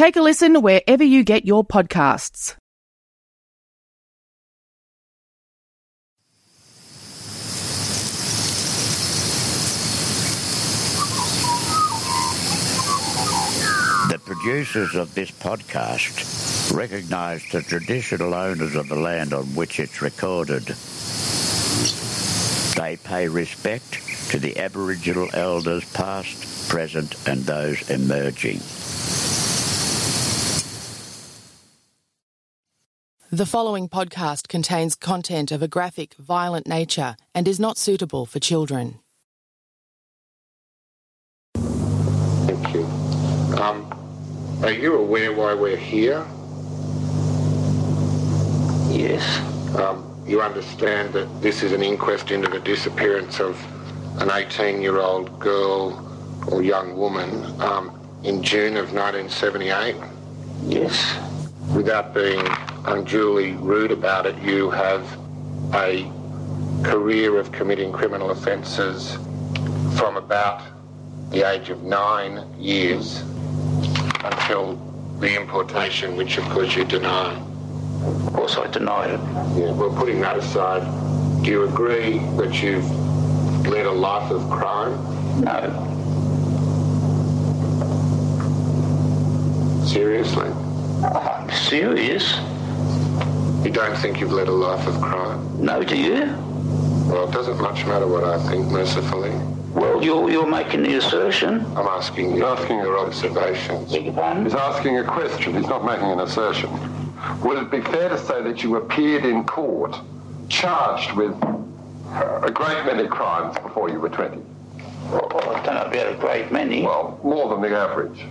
Take a listen wherever you get your podcasts. The producers of this podcast recognise the traditional owners of the land on which it's recorded. They pay respect to the Aboriginal elders past, present and those emerging. The following podcast contains content of a graphic, violent nature and is not suitable for children. Thank you. Um, are you aware why we're here? Yes. Um, you understand that this is an inquest into the disappearance of an 18-year-old girl or young woman um, in June of 1978? Yes. Without being unduly rude about it, you have a career of committing criminal offences from about the age of nine years until the importation, which of course you deny. Of course I deny it. Yeah, well, putting that aside, do you agree that you've led a life of crime? No. Seriously? I'm serious. You don't think you've led a life of crime? No, do you? Well, it doesn't much matter what I think, mercifully. Well, you're, you're making the assertion. I'm asking you asking your observations. Beg your pardon? He's asking a question. He's not making an assertion. Would it be fair to say that you appeared in court charged with uh, a great many crimes before you were 20? Well, I don't know about a great many. Well, more than the average.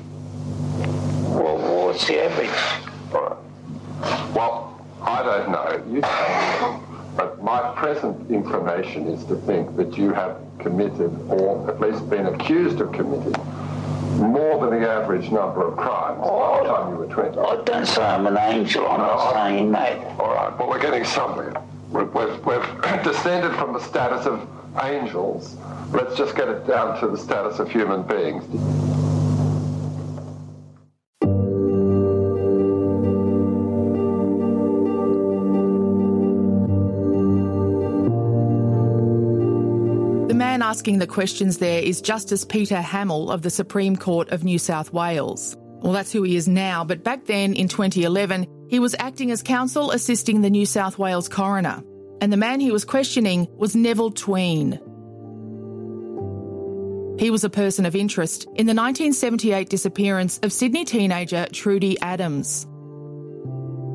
Well, what's the average? All right. Well, I don't know. You tell me. But my present information is to think that you have committed, or at least been accused of committing, more than the average number of crimes by the time you were 20. I don't say I'm an angel. I'm not saying that. All right, but we're getting somewhere. We've, we've, we've descended from the status of angels. Let's just get it down to the status of human beings. Asking the questions there is Justice Peter Hamill of the Supreme Court of New South Wales. Well, that's who he is now, but back then in 2011, he was acting as counsel assisting the New South Wales coroner. And the man he was questioning was Neville Tween. He was a person of interest in the 1978 disappearance of Sydney teenager Trudy Adams.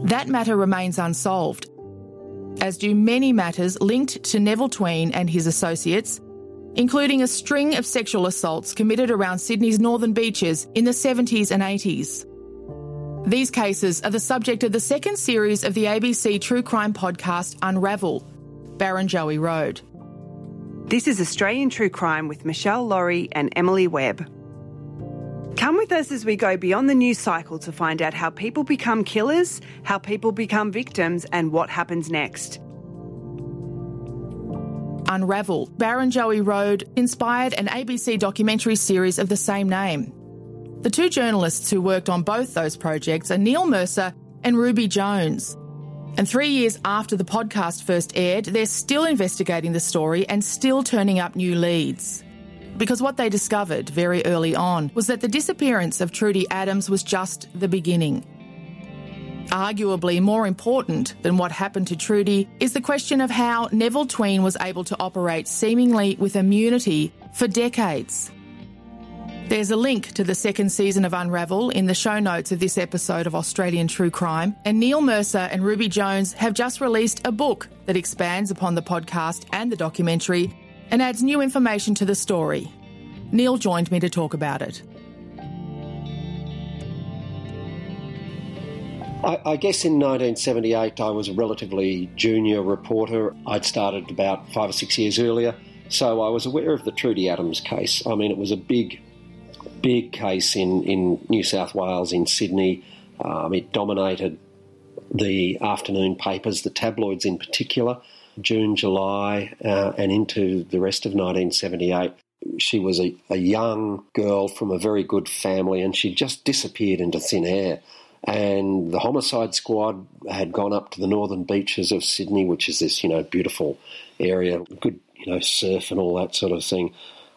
That matter remains unsolved, as do many matters linked to Neville Tween and his associates, including a string of sexual assaults committed around Sydney's northern beaches in the 70s and 80s. These cases are the subject of the second series of the ABC true crime podcast Unravel, Barrenjoey Road. This is Australian True Crime with Meshel Laurie and Emily Webb. Come with us as we go beyond the news cycle to find out how people become killers, how people become victims, and what happens next. Unravel, Barrenjoey Road inspired an ABC documentary series of the same name. The two journalists who worked on both those projects are Neil Mercer and Ruby Jones. And three years after the podcast first aired, they're still investigating the story and still turning up new leads. Because what they discovered very early on was that the disappearance of Trudy Adams was just the beginning. Arguably more important than what happened to Trudy is the question of how Neville Tween was able to operate seemingly with immunity for decades. There's a link to the second season of Unravel in the show notes of this episode of Australian True Crime, and Neil Mercer and Ruby Jones have just released a book that expands upon the podcast and the documentary and adds new information to the story. Neil joined me to talk about it. I, I, guess in 1978 I was a relatively junior reporter. I'd started about five or six years earlier, so I was aware of the Trudy Adams case. I mean, it was a big, big case in, in New South Wales, in Sydney. Um, it dominated the afternoon papers, the tabloids in particular, June, July, uh, and into the rest of 1978. She was a, a young girl from a very good family, and she just disappeared into thin air and the homicide squad had gone up to the northern beaches of Sydney, which is this, you know, beautiful area, good, you know, surf and all that sort of thing.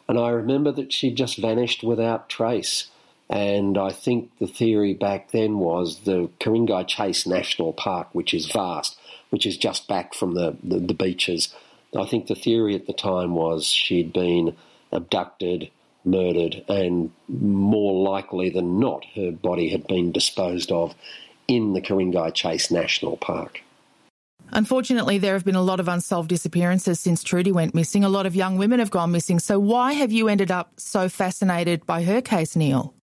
And I remember that she just vanished without trace. And I think the theory back then was the Ku-ring-gai Chase National Park, which is vast, which is just back from the, the, the beaches. I think the theory at the time was she'd been abducted, murdered, and more likely than not, her body had been disposed of in the Ku-ring-gai Chase National Park. Unfortunately, there have been a lot of unsolved disappearances since Trudy went missing. A lot of young women have gone missing. So, why have you ended up so fascinated by her case, Neil?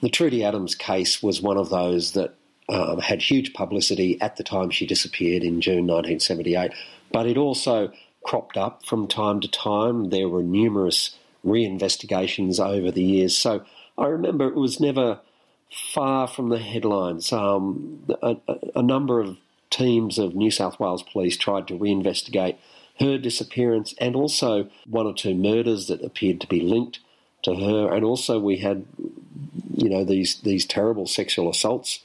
The Trudy Adams case was one of those that um, had huge publicity at the time she disappeared in June 1978, but it also cropped up from time to time. There were numerous reinvestigations over the years. So I remember it was never far from the headlines. Um, a, a, number of teams of New South Wales Police tried to reinvestigate her disappearance and also one or two murders that appeared to be linked to her. And also we had, you know, these these terrible sexual assaults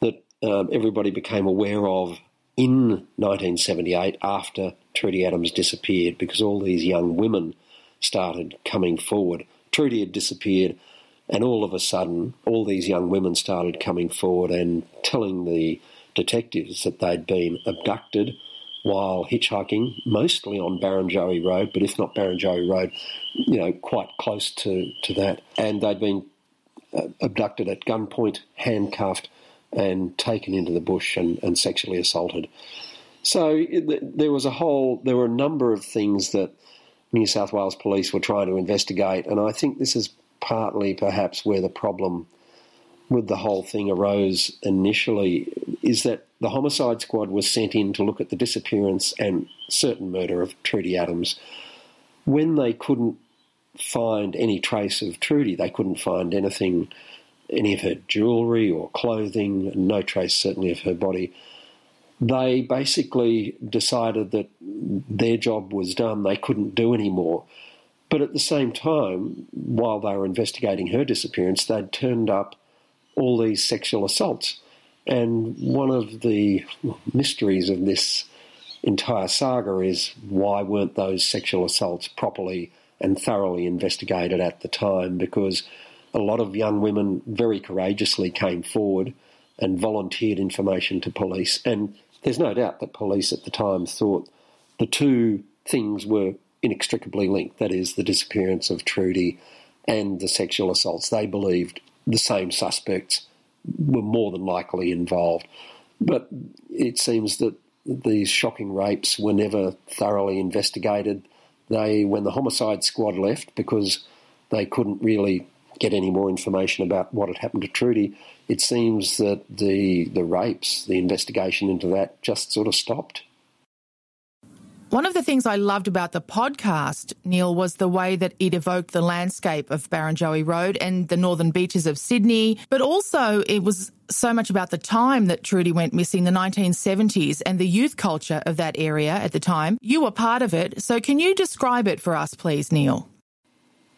that um, everybody became aware of in 1978 after Trudy Adams disappeared because all these young women started coming forward. Trudy had disappeared, and all of a sudden, all these young women started coming forward and telling the detectives that they'd been abducted while hitchhiking, mostly on Barrenjoey Road, but if not Barrenjoey Road, you know, quite close to, to that. And they'd been uh, abducted at gunpoint, handcuffed, and taken into the bush and, and sexually assaulted. So it, there was a whole, there were a number of things that New South Wales Police were trying to investigate, and I think this is partly perhaps where the problem with the whole thing arose initially is that the homicide squad was sent in to look at the disappearance and certain murder of Trudy Adams. When they couldn't find any trace of Trudy, they couldn't find anything, any of her jewellery or clothing, no trace certainly of her body they basically decided that their job was done, they couldn't do any more. But at the same time, while they were investigating her disappearance, they'd turned up all these sexual assaults. And one of the mysteries of this entire saga is why weren't those sexual assaults properly and thoroughly investigated at the time? Because a lot of young women very courageously came forward and volunteered information to police. And there's no doubt that police at the time thought the two things were inextricably linked that is, the disappearance of Trudy and the sexual assaults. They believed the same suspects were more than likely involved. But it seems that these shocking rapes were never thoroughly investigated. They, when the homicide squad left, because they couldn't really get any more information about what had happened to Trudy, it seems that the the rapes, the investigation into that, just sort of stopped. One of the things I loved about the podcast, Neil, was the way that it evoked the landscape of Barrenjoey Road and the northern beaches of Sydney, but also it was so much about the time that Trudy went missing, the 1970s, and the youth culture of that area at the time. You were part of it, so can you describe it for us, please, Neil?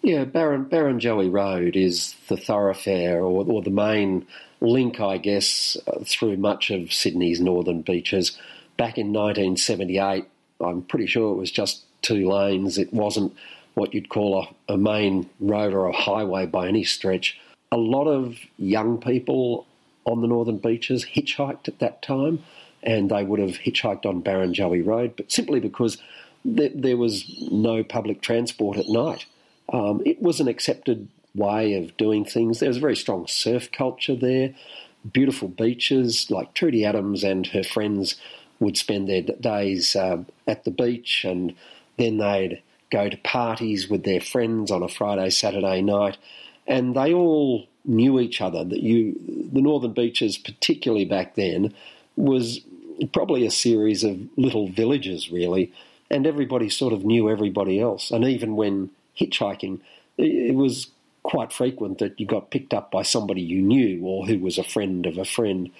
Yeah, Baron Barrenjoey Road is the thoroughfare or, or the main link, I guess, uh, through much of Sydney's northern beaches. Back in 1978, I'm pretty sure it was just two lanes. It wasn't what you'd call a, a main road or a highway by any stretch. A lot of young people on the northern beaches hitchhiked at that time, and they would have hitchhiked on Barrenjoey Road, but simply because th- there was no public transport at night. Um, it was an accepted way of doing things. There was a very strong surf culture there, beautiful beaches. Like Trudy Adams and her friends would spend their days uh, at the beach, and then they'd go to parties with their friends on a Friday, Saturday night. and they all knew each other. That you, the Northern Beaches, particularly back then, was probably a series of little villages, really, and everybody sort of knew everybody else. And even when hitchhiking, it was quite frequent that you got picked up by somebody you knew or who was a friend of a friend.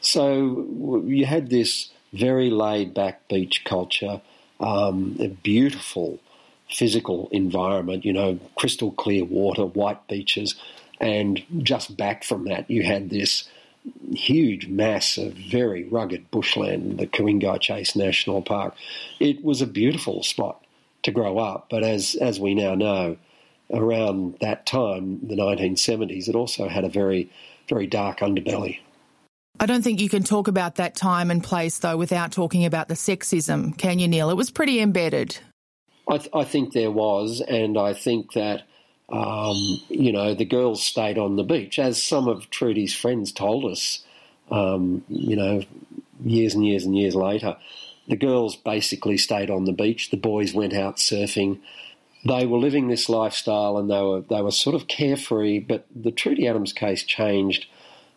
So you had this very laid back beach culture, um, a beautiful physical environment, you know, crystal clear water, white beaches, and just back from that, you had this huge mass of very rugged bushland, the Ku-ring-gai Chase National Park. It was a beautiful spot to grow up, but as as we now know, around that time, the 1970s, it also had a very very dark underbelly. I don't think you can talk about that time and place, though, without talking about the sexism, can you, Neil? It was pretty embedded. I, th- I think there was, and I think that um, you know, the girls stayed on the beach, as some of Trudy's friends told us, um, you know, years and years and years later. The girls basically stayed on the beach, the boys went out surfing. They were living this lifestyle and they were, they were sort of carefree, but the Trudy Adams case changed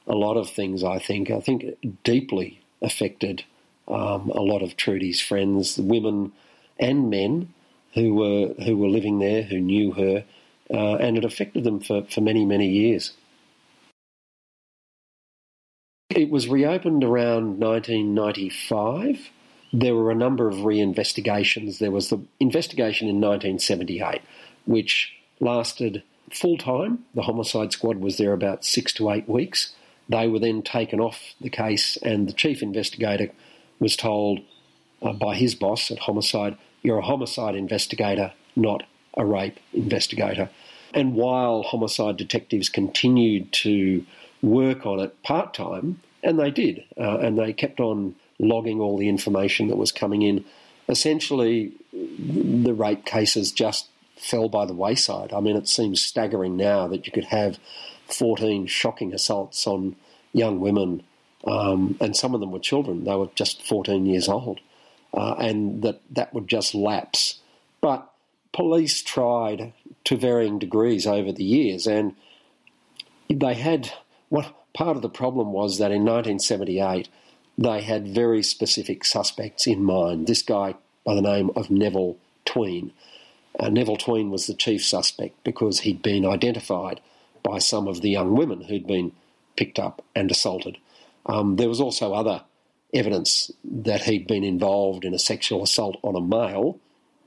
a lot of things, I think. I think deeply affected um, a lot of Trudy's friends, women and men who were, who were living there, who knew her uh, and it affected them for, for many, many years. It was reopened around 1995. There were a number of reinvestigations. There was the investigation in 1978, which lasted full time. The homicide squad was there about six to eight weeks. They were then taken off the case, and the chief investigator was told uh, by his boss at homicide, You're a homicide investigator, not a rape investigator. And while homicide detectives continued to work on it part time, and they did, uh, and they kept on logging all the information that was coming in, essentially the rape cases just fell by the wayside. I mean, it seems staggering now that you could have 14 shocking assaults on young women, um, and some of them were children. They were just 14 years old, uh, and that that would just lapse. But police tried to varying degrees over the years, and they had what part of the problem was that in 1978 they had very specific suspects in mind. This guy by the name of Neville Tween. Uh, Neville Tween was the chief suspect because he'd been identified by some of the young women who'd been picked up and assaulted. Um, there was also other evidence that he'd been involved in a sexual assault on a male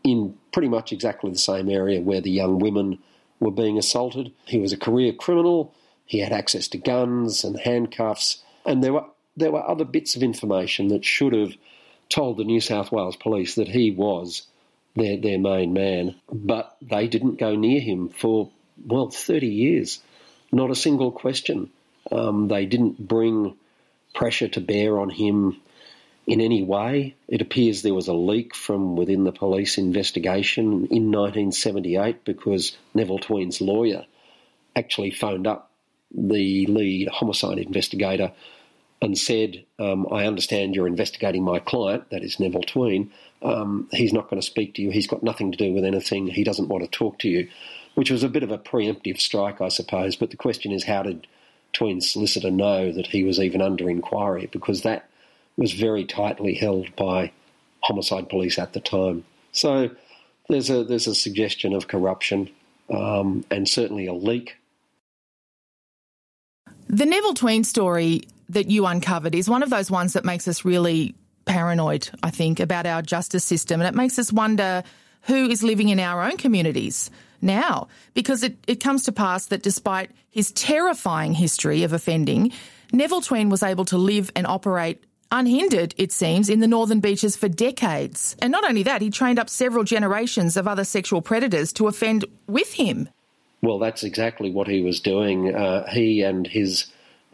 in pretty much exactly the same area where the young women were being assaulted. He was a career criminal. He had access to guns and handcuffs, and there were there were other bits of information that should have told the New South Wales police that he was their their main man, but they didn't go near him for well thirty years. Not a single question. Um, they didn't bring pressure to bear on him in any way. It appears there was a leak from within the police investigation in 1978 because Neville Tween's lawyer actually phoned up the lead homicide investigator and said, um, I understand you're investigating my client, that is Neville Tween. Um, he's not going to speak to you. He's got nothing to do with anything. He doesn't want to talk to you, which was a bit of a preemptive strike, I suppose. But the question is, how did Tween's solicitor know that he was even under inquiry? Because that was very tightly held by homicide police at the time. So there's a there's a suggestion of corruption um, and certainly a leak. The Neville Tween story that you uncovered is one of those ones that makes us really paranoid, I think, about our justice system. And it makes us wonder who is living in our own communities now. Because it, it comes to pass that despite his terrifying history of offending, Neville Tween was able to live and operate unhindered, it seems, in the northern beaches for decades. And not only that, he trained up several generations of other sexual predators to offend with him. Well, that's exactly what he was doing. Uh, he and his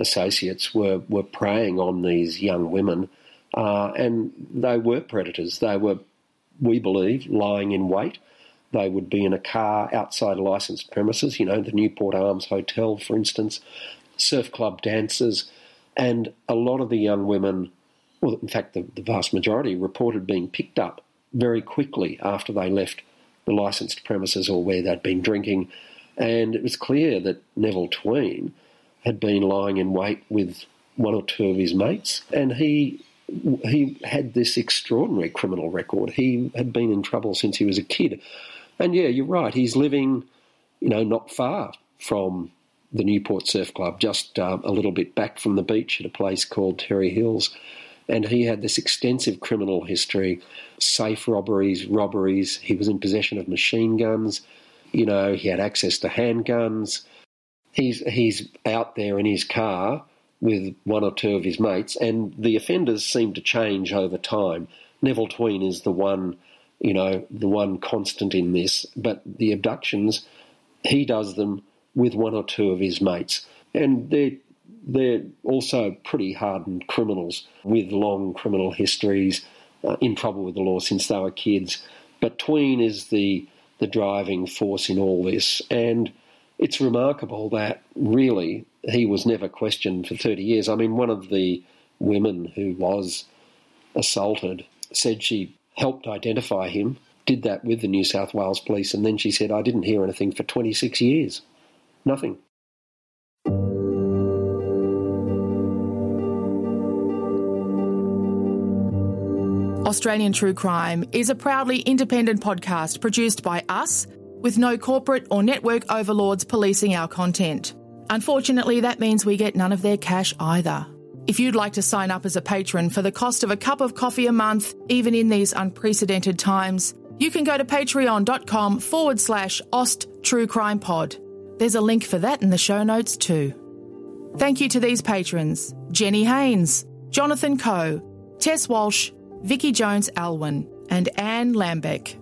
associates were, were preying on these young women, uh, and they were predators. They were, we believe, lying in wait. They would be in a car outside a licensed premises, you know, the Newport Arms Hotel, for instance, surf club dancers, and a lot of the young women well, in fact, the, the vast majority reported being picked up very quickly after they left the licensed premises or where they'd been drinking. And it was clear that Neville Tween had been lying in wait with one or two of his mates, and he he had this extraordinary criminal record. He had been in trouble since he was a kid. And yeah, you're right. He's living, you know, not far from the Newport Surf Club, just uh, a little bit back from the beach at a place called Terrey Hills. And he had this extensive criminal history safe robberies, robberies. He was in possession of machine guns. You know, he had access to handguns. He's, he's out there in his car with one or two of his mates, and the offenders seem to change over time. Neville Tween is the one, you know, the one constant in this, but the abductions, he does them with one or two of his mates, and they're they're also pretty hardened criminals with long criminal histories, uh, in trouble with the law since they were kids. But Tween is the the driving force in all this, and it's remarkable that really he was never questioned for 30 years. I mean, one of the women who was assaulted said she helped identify him, did that with the New South Wales police, and then she said, I didn't hear anything for 26 years. Nothing. Australian True Crime is a proudly independent podcast produced by us with no corporate or network overlords policing our content. Unfortunately, that means we get none of their cash either. If you'd like to sign up as a patron for the cost of a cup of coffee a month, even in these unprecedented times, you can go to patreon.com forward slash Aust True Crime Pod. There's a link for that in the show notes too. Thank you to these patrons Jenny Haynes, Jonathan Coe, Tess Walsh, Vicky Jones Alwyn, and Anne Lambeck.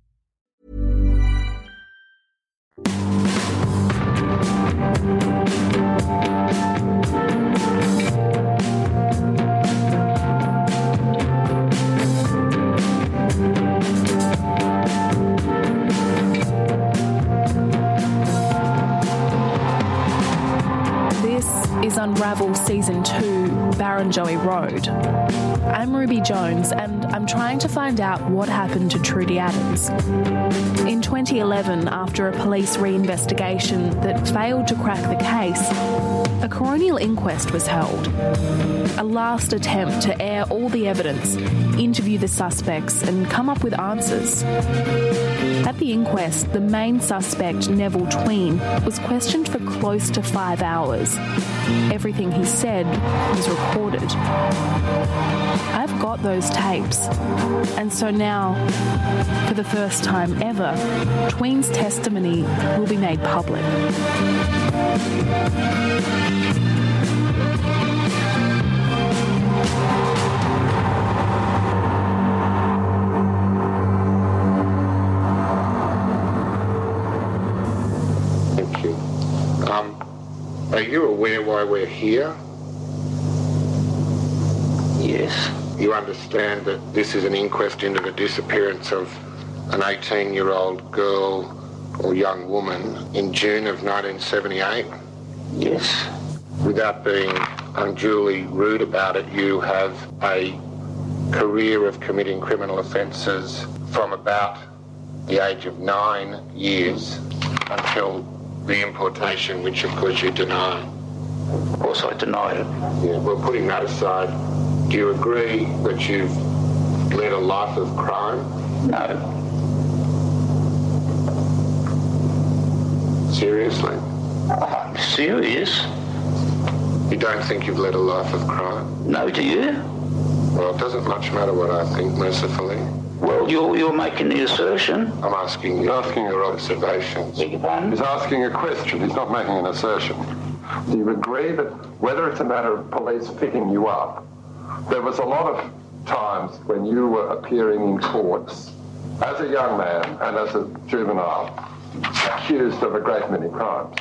Is Unravel Season 2 Barrenjoey Road. I'm Ruby Jones and I'm trying to find out what happened to Trudy Adams. In 2011, after a police reinvestigation that failed to crack the case, a coronial inquest was held. A last attempt to air all the evidence, interview the suspects, and come up with answers. At the inquest, the main suspect, Neville Tween, was questioned for close to five hours. Everything he said was recorded. I've got those tapes. And so now, for the first time ever, Tween's testimony will be made public. You aware why we're here? Yes. You understand that this is an inquest into the disappearance of an 18-year-old girl or young woman in June of 1978? Yes. Without being unduly rude about it, you have a career of committing criminal offences from about the age of nine years until the importation, which of course you deny. Of course, I denied it. Yeah, well, putting that aside, do you agree that you've led a life of crime? No. Seriously? I'm serious. You don't think you've led a life of crime? No, do you? Well, it doesn't much matter what I think, mercifully. Well, you're, you're making the assertion. I'm asking you asking your observations. Beg your pardon? He's asking a question. He's not making an assertion. Do you agree that whether it's a matter of police picking you up, there was a lot of times when you were appearing in courts as a young man and as a juvenile, accused of a great many crimes.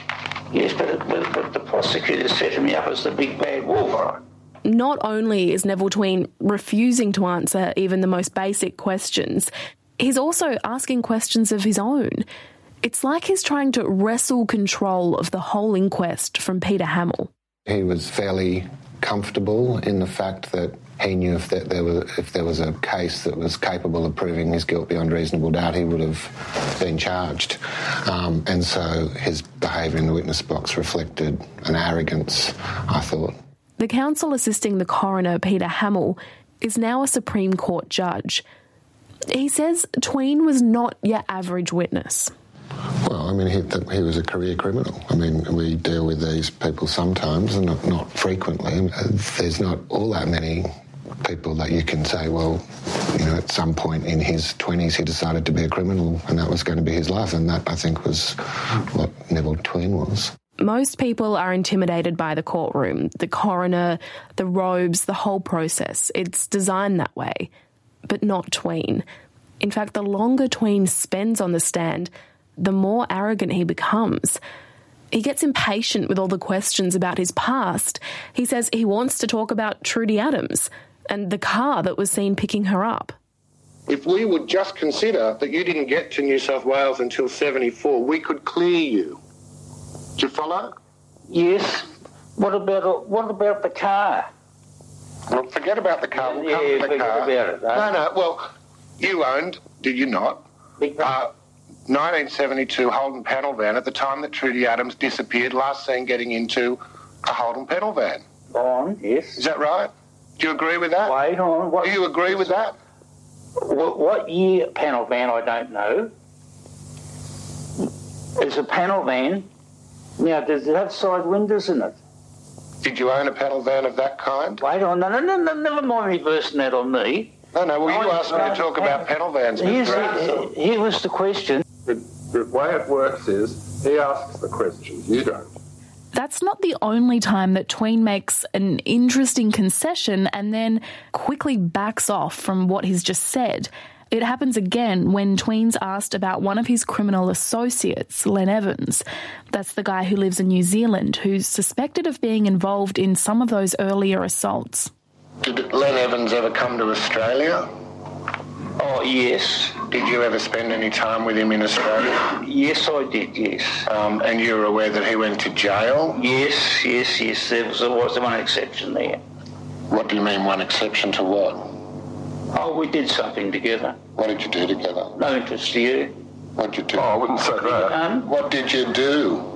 Yes, but, but, but the prosecutor set me up as the big bad wolf. Not only is Neville Tween refusing to answer even the most basic questions, he's also asking questions of his own. It's like he's trying to wrestle control of the whole inquest from Peter Hamill. He was fairly comfortable in the fact that he knew if there was if there was a case that was capable of proving his guilt beyond reasonable doubt, he would have been charged. Um, and so his behaviour in the witness box reflected an arrogance. I thought. The counsel assisting the coroner, Peter Hamill, is now a Supreme Court judge. He says Tween was not your average witness. Well, I mean, he, he, was a career criminal. I mean, we deal with these people sometimes and not, not frequently. Uh, there's not all that many people that you can say, well, you know, at some point in his 20s he decided to be a criminal and that was going to be his life. And that, I think, was what Neville Tween was. Most people are intimidated by the courtroom, the coroner, the robes, the whole process. It's designed that way. But not Tween. In fact, the longer Tween spends on the stand, the more arrogant he becomes. He gets impatient with all the questions about his past. He says he wants to talk about Trudy Adams and the car that was seen picking her up. If we would just consider that you didn't get to New South Wales until 74, we could clear you. Do you follow? Yes. What about what about the car? Well, forget about the car. We'll yeah, the forget car. about it. No, no. Well, you owned, did you not? Uh, 1972 Holden panel van at the time that Trudy Adams disappeared, last seen getting into a Holden panel van. On, yes. Is that right? Do you agree with that? Wait on. What, Do you agree with that? What, what year panel van, I don't know. It's a panel van. Now, does it have side windows in it? Did you own a panel van of that kind? Wait on. No, no, no, no never mind reversing that on me. No, no. Well, you I- asked me to talk about panel vans, Here's Mr. Anderson. the, here was the question. The, the way it works is he asks the questions, you don't. That's not the only time that Tween makes an interesting concession and then quickly backs off from what he's just said. It happens again when Tween's asked about one of his criminal associates, Len Evans. That's the guy who lives in New Zealand, who's suspected of being involved in some of those earlier assaults. Did Len Evans ever come to Australia? Oh, yes. Did you ever spend any time with him in Australia? Yes, I did, yes. Um, and you're aware that he went to jail? Yes, yes, yes. There was, there was one exception there. What do you mean, one exception to what? Oh, we did something together. What did you do together? No interest to you. What did you do? Oh, I wouldn't say that. Um, What did you do?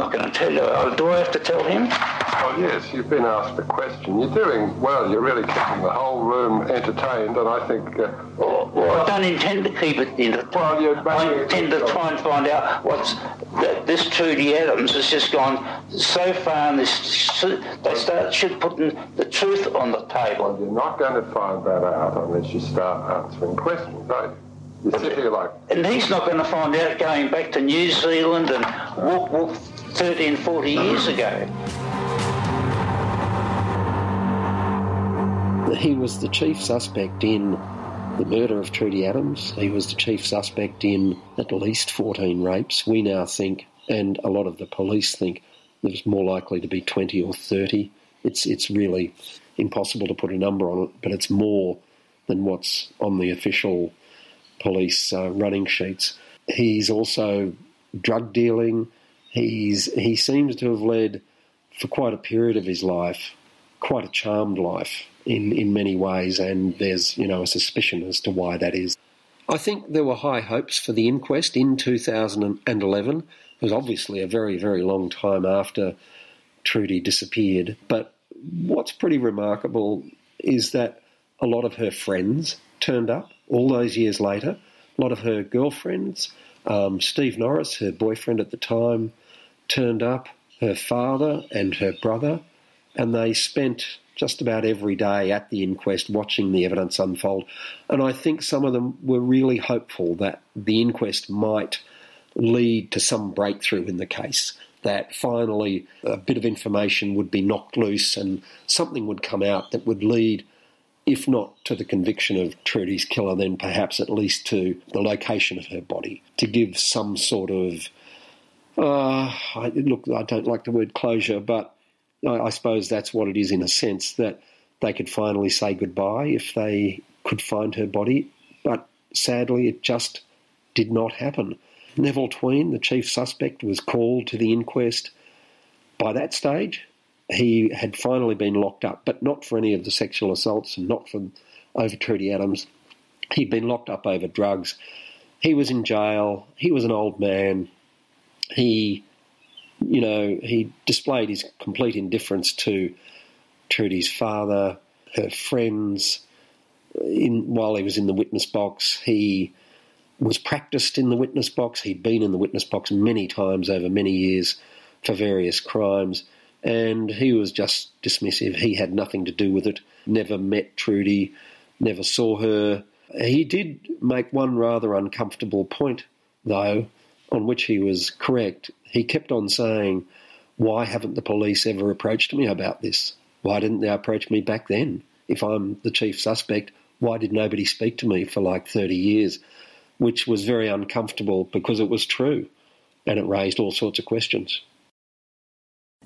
Not going to tell you. Oh, Do I have to tell him? Oh, yes, you've been asked a question. You're doing well. You're really keeping the whole room entertained, and I think. Uh, Well, well, I don't intend to keep it in the. Well, you're I intend to try and find out what's that this Trudy Adams has just gone so far in this. They start should put the truth on the table. you're not going to find that out unless you start answering questions, are you? You sit here like, And he's not going to find out going back to New Zealand and walk, walk 13, 40 years ago. He was the chief suspect in the murder of Trudy Adams. He was the chief suspect in at least 14 rapes. We now think, and a lot of the police think, there's more likely to be 20 or 30. It's, it's really impossible to put a number on it, but it's more than what's on the official police uh, running sheets. He's also drug dealing. He's he seems to have led for quite a period of his life quite a charmed life in, in many ways, and there's you know a suspicion as to why that is. I think there were high hopes for the inquest in 2011. It was obviously a very very long time after Trudy disappeared, but what's pretty remarkable is that a lot of her friends turned up all those years later. A lot of her girlfriends, um, Steve Norris, her boyfriend at the time, turned up. Her father and her brother, and they spent just about every day at the inquest watching the evidence unfold. And I think some of them were really hopeful that the inquest might lead to some breakthrough in the case, that finally a bit of information would be knocked loose and something would come out that would lead, if not to the conviction of Trudy's killer, then perhaps at least to the location of her body, to give some sort of. Uh, I, look, I don't like the word closure, but I, I suppose that's what it is in a sense that they could finally say goodbye if they could find her body. But sadly, it just did not happen. Neville Tween, the chief suspect, was called to the inquest. By that stage, he had finally been locked up, but not for any of the sexual assaults and not for over Trudy Adams. He'd been locked up over drugs. He was in jail. He was an old man. He, you know, he displayed his complete indifference to Trudy's father, her friends. In, while he was in the witness box, he was practiced in the witness box. He'd been in the witness box many times over many years for various crimes, and he was just dismissive. He had nothing to do with it, never met Trudy, never saw her. He did make one rather uncomfortable point, though, on which he was correct. He kept on saying, Why haven't the police ever approached me about this? Why didn't they approach me back then? If I'm the chief suspect, why did nobody speak to me for like 30 years? which was very uncomfortable because it was true and it raised all sorts of questions.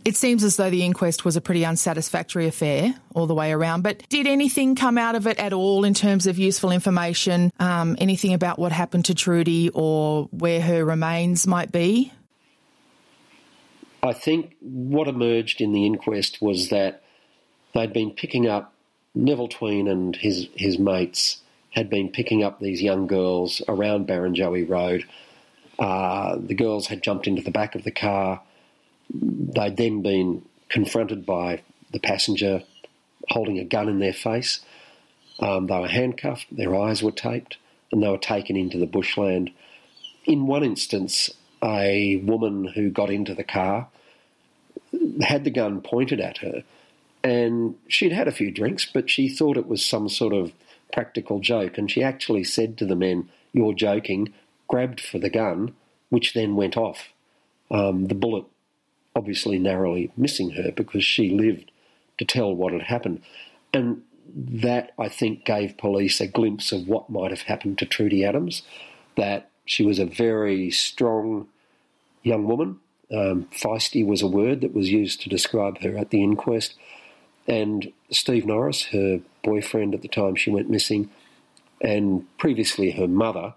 It seems as though the inquest was a pretty unsatisfactory affair all the way around, but did anything come out of it at all in terms of useful information? Um, anything about what happened to Trudy or where her remains might be? I think what emerged in the inquest was that they'd been picking up Neville Tween and his, his mates had been picking up these young girls around Barrenjoey Road. Uh, the girls had jumped into the back of the car. They'd then been confronted by the passenger holding a gun in their face. Um, they were handcuffed, their eyes were taped, and they were taken into the bushland. In one instance, a woman who got into the car had the gun pointed at her, and she'd had a few drinks, but she thought it was some sort of practical joke, and she actually said to the men, You're joking, grabbed for the gun, which then went off. Um, the bullet obviously narrowly missing her because she lived to tell what had happened. And that, I think, gave police a glimpse of what might have happened to Trudy Adams, that she was a very strong young woman. Um, feisty was a word that was used to describe her at the inquest. And Steve Norris, her boyfriend at the time she went missing, and previously her mother,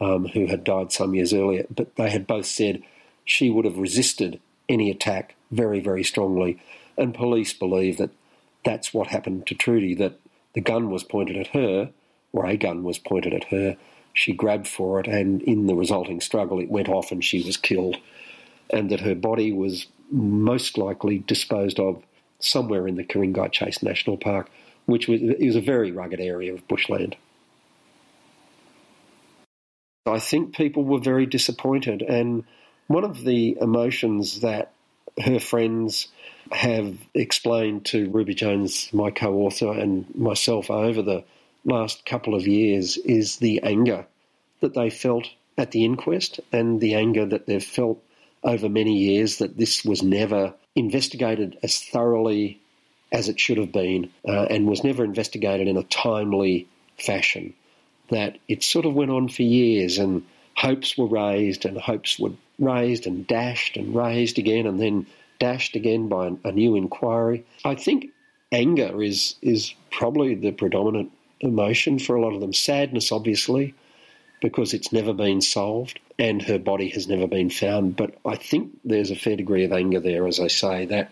um, who had died some years earlier, but they had both said she would have resisted any attack very, very strongly. And police believe that that's what happened to Trudy, that the gun was pointed at her, or a gun was pointed at her. She grabbed for it, and in the resulting struggle, it went off and she was killed. And that her body was most likely disposed of somewhere in the Ku-ring-gai Chase National Park, which was, is a very rugged area of bushland. I think people were very disappointed, and one of the emotions that her friends have explained to Ruby Jones, my co author, and myself over the last couple of years is the anger that they felt at the inquest and the anger that they've felt over many years that this was never investigated as thoroughly as it should have been uh, and was never investigated in a timely fashion. That it sort of went on for years and hopes were raised and hopes were raised and dashed and raised again and then dashed again by a new inquiry. I think anger is is probably the predominant emotion for a lot of them. Sadness, obviously, because it's never been solved and her body has never been found. But I think there's a fair degree of anger there, as I say, that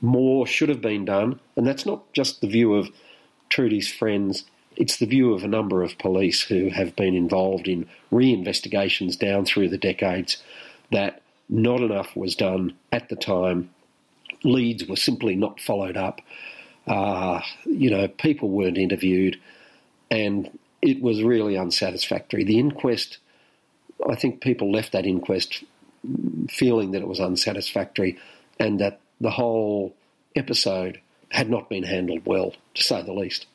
more should have been done. And that's not just the view of Trudy's friends, it's the view of a number of police who have been involved in re-investigations down through the decades that not enough was done at the time. Leads were simply not followed up. Uh, you know, people weren't interviewed, and it was really unsatisfactory. The inquest, I think people left that inquest feeling that it was unsatisfactory and that the whole episode had not been handled well, to say the least.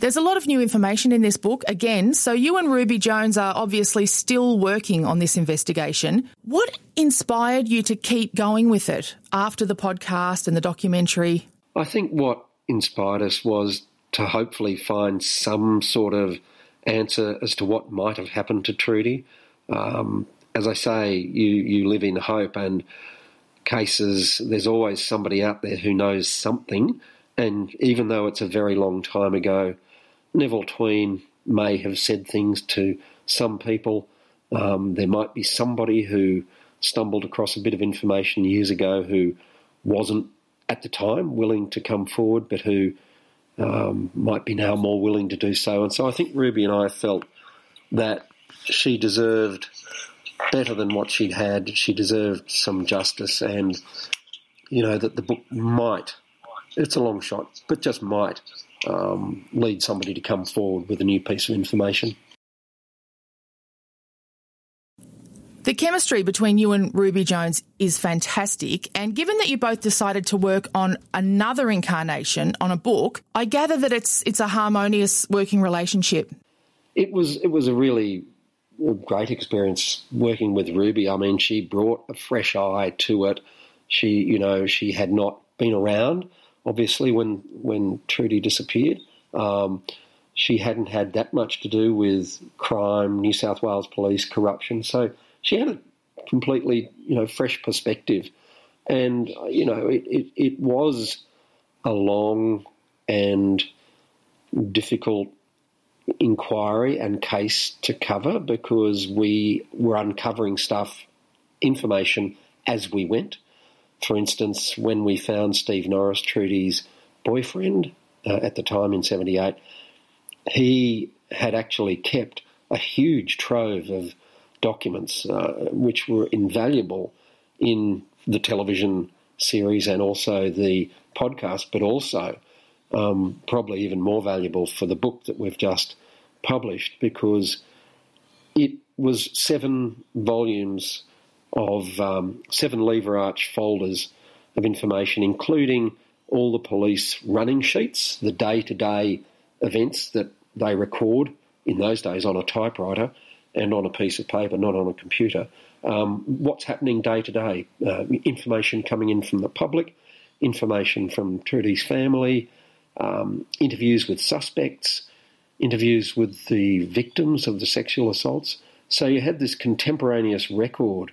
There's a lot of new information in this book, again, so you and Ruby Jones are obviously still working on this investigation. What inspired you to keep going with it after the podcast and the documentary? I think what inspired us was to hopefully find some sort of answer as to what might have happened to Trudy. Um, as I say, you, you live in hope, and cases, there's always somebody out there who knows something. And even though it's a very long time ago, Neville Tween may have said things to some people. Um, there might be somebody who stumbled across a bit of information years ago who wasn't at the time willing to come forward, but who um, might be now more willing to do so. And so I think Ruby and I felt that she deserved better than what she'd had. She deserved some justice, and you know that the book might. It's a long shot, but just might um, lead somebody to come forward with a new piece of information. The chemistry between you and Ruby Jones is fantastic, and given that you both decided to work on another incarnation on a book, I gather that it's it's a harmonious working relationship. It was it was a really great experience working with Ruby. I mean, she brought a fresh eye to it. She, you know, she had not been around obviously, when when Trudy disappeared. Um, she hadn't had that much to do with crime, New South Wales police, corruption. So she had a completely, you know, fresh perspective. And, you know, it, it, it was a long and difficult inquiry and case to cover because we were uncovering stuff, information as we went. For instance, when we found Steve Norris, Trudy's boyfriend uh, at the time in 78, he had actually kept a huge trove of documents uh, which were invaluable in the television series and also the podcast, but also um, probably even more valuable for the book that we've just published because it was seven volumes of um, seven lever arch folders of information, including all the police running sheets, the day to day events that they record in those days on a typewriter and on a piece of paper, not on a computer. Um, what's happening day to day? Information coming in from the public, information from Trudy's family, um, interviews with suspects, interviews with the victims of the sexual assaults. So you had this contemporaneous record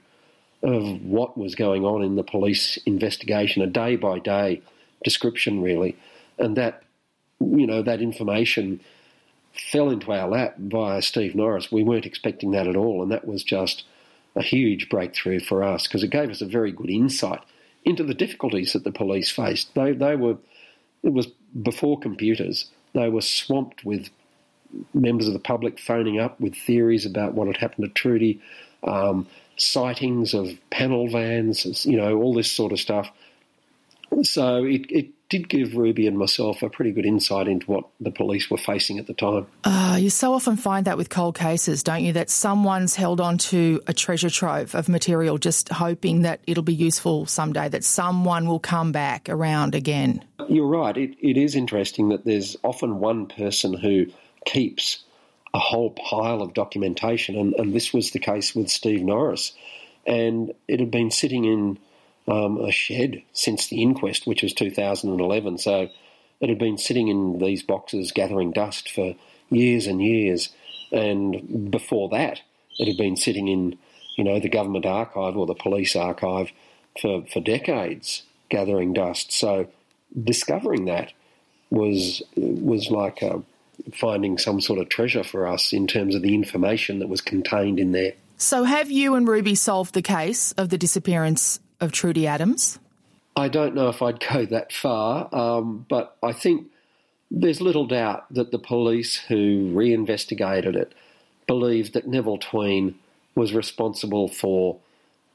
of what was going on in the police investigation, a day by day description, really. And that, you know, that information fell into our lap via Steve Norris. We weren't expecting that at all. And that was just a huge breakthrough for us because it gave us a very good insight into the difficulties that the police faced. They, they were, it was before computers, they were swamped with members of the public phoning up with theories about what had happened to Trudy. Um, sightings of panel vans, you know, all this sort of stuff. So it, it did give Ruby and myself a pretty good insight into what the police were facing at the time. Uh, you so often find that with cold cases, don't you? That someone's held on to a treasure trove of material just hoping that it'll be useful someday, that someone will come back around again. You're right. It, it is interesting that there's often one person who keeps a whole pile of documentation, and, and this was the case with Steve Norris. And it had been sitting in um, a shed since the inquest, which was 2011. So it had been sitting in these boxes gathering dust for years and years. And before that, it had been sitting in, you know, the government archive or the police archive for, for decades gathering dust. So discovering that was was like a finding some sort of treasure for us in terms of the information that was contained in there. So, have you and Ruby solved the case of the disappearance of Trudy Adams? I don't know if I'd go that far, um, but I think there's little doubt that the police who reinvestigated it believed that Neville Tween was responsible for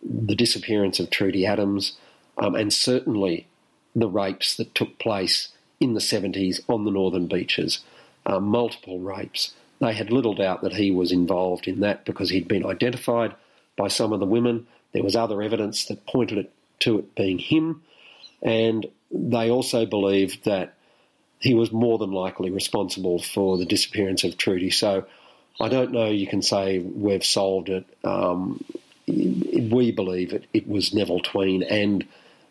the disappearance of Trudy Adams um, and certainly the rapes that took place in the 70s on the northern beaches uh, multiple rapes. They had little doubt that he was involved in that because he'd been identified by some of the women. There was other evidence that pointed it to it being him. And they also believed that he was more than likely responsible for the disappearance of Trudy. So I don't know. You can say we've solved it. Um, we believe it, it was Neville Tween and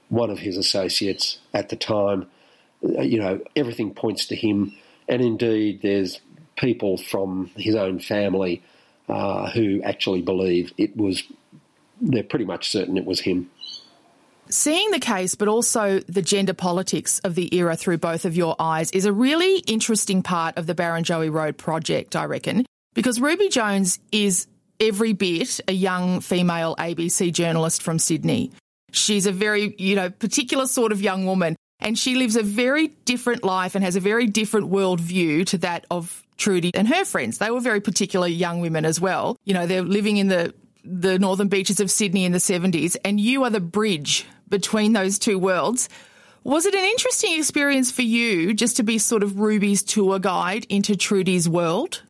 one of his associates at the time. Uh, you know, everything points to him, and indeed, there's people from his own family uh, who actually believe it was. They're pretty much certain it was him. Seeing the case, but also the gender politics of the era through both of your eyes, is a really interesting part of the Barrenjoey Road project, I reckon, because Ruby Jones is every bit a young female ABC journalist from Sydney. She's a very, you know, particular sort of young woman, and she lives a very different life and has a very different worldview to that of Trudy and her friends. They were very particular young women as well. You know, they're living in the the northern beaches of Sydney in the 70s, and you are the bridge between those two worlds. Was it an interesting experience for you just to be sort of Ruby's tour guide into Trudy's world?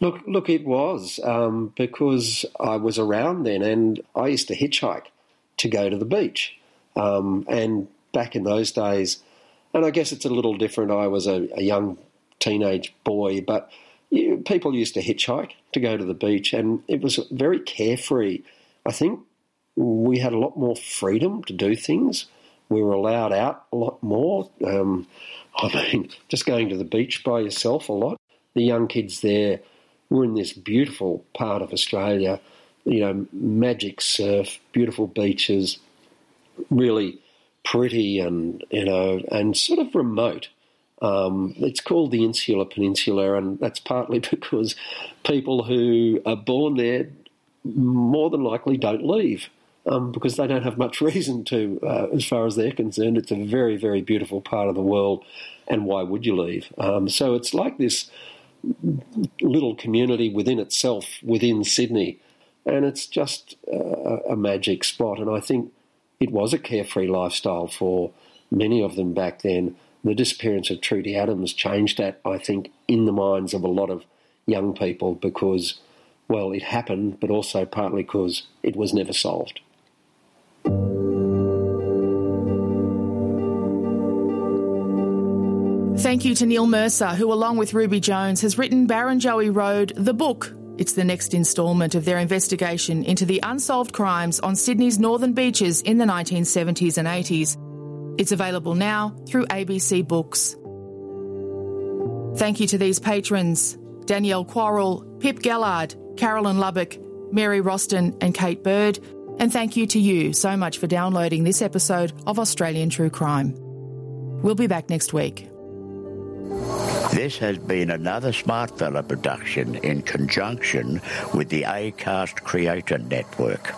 Look, look, it was um, because I was around then, and I used to hitchhike to go to the beach. Um, and back in those days, and I guess it's a little different. I was a, a young teenage boy, but you, people used to hitchhike to go to the beach, and it was very carefree. I think we had a lot more freedom to do things. We were allowed out a lot more. Um, I mean, just going to the beach by yourself a lot. The young kids there we're in this beautiful part of Australia, you know, magic surf, beautiful beaches, really pretty and, you know, and sort of remote. Um, it's called the Insular Peninsula, and that's partly because people who are born there more than likely don't leave. Um, because they don't have much reason to, uh, as far as they're concerned. It's a very, very beautiful part of the world, and why would you leave? Um, so it's like this little community within itself within Sydney. And it's just a, a magic spot. And I think it was a carefree lifestyle for many of them back then. The disappearance of Trudy Adams changed that, I think, in the minds of a lot of young people because, well, it happened, but also partly because it was never solved. Thank you to Neil Mercer, who, along with Ruby Jones, has written Barrenjoey Road, the book. It's the next instalment of their investigation into the unsolved crimes on Sydney's northern beaches in the 1970s and 80s. It's available now through ABC Books. Thank you to these patrons Danielle Quarrell, Pip Gellard, Carolyn Lubbock, Mary Roston, and Kate Bird. And thank you to you so much for downloading this episode of Australian True Crime. We'll be back next week. This has been another Smartfella production in conjunction with the ACAST Creator Network.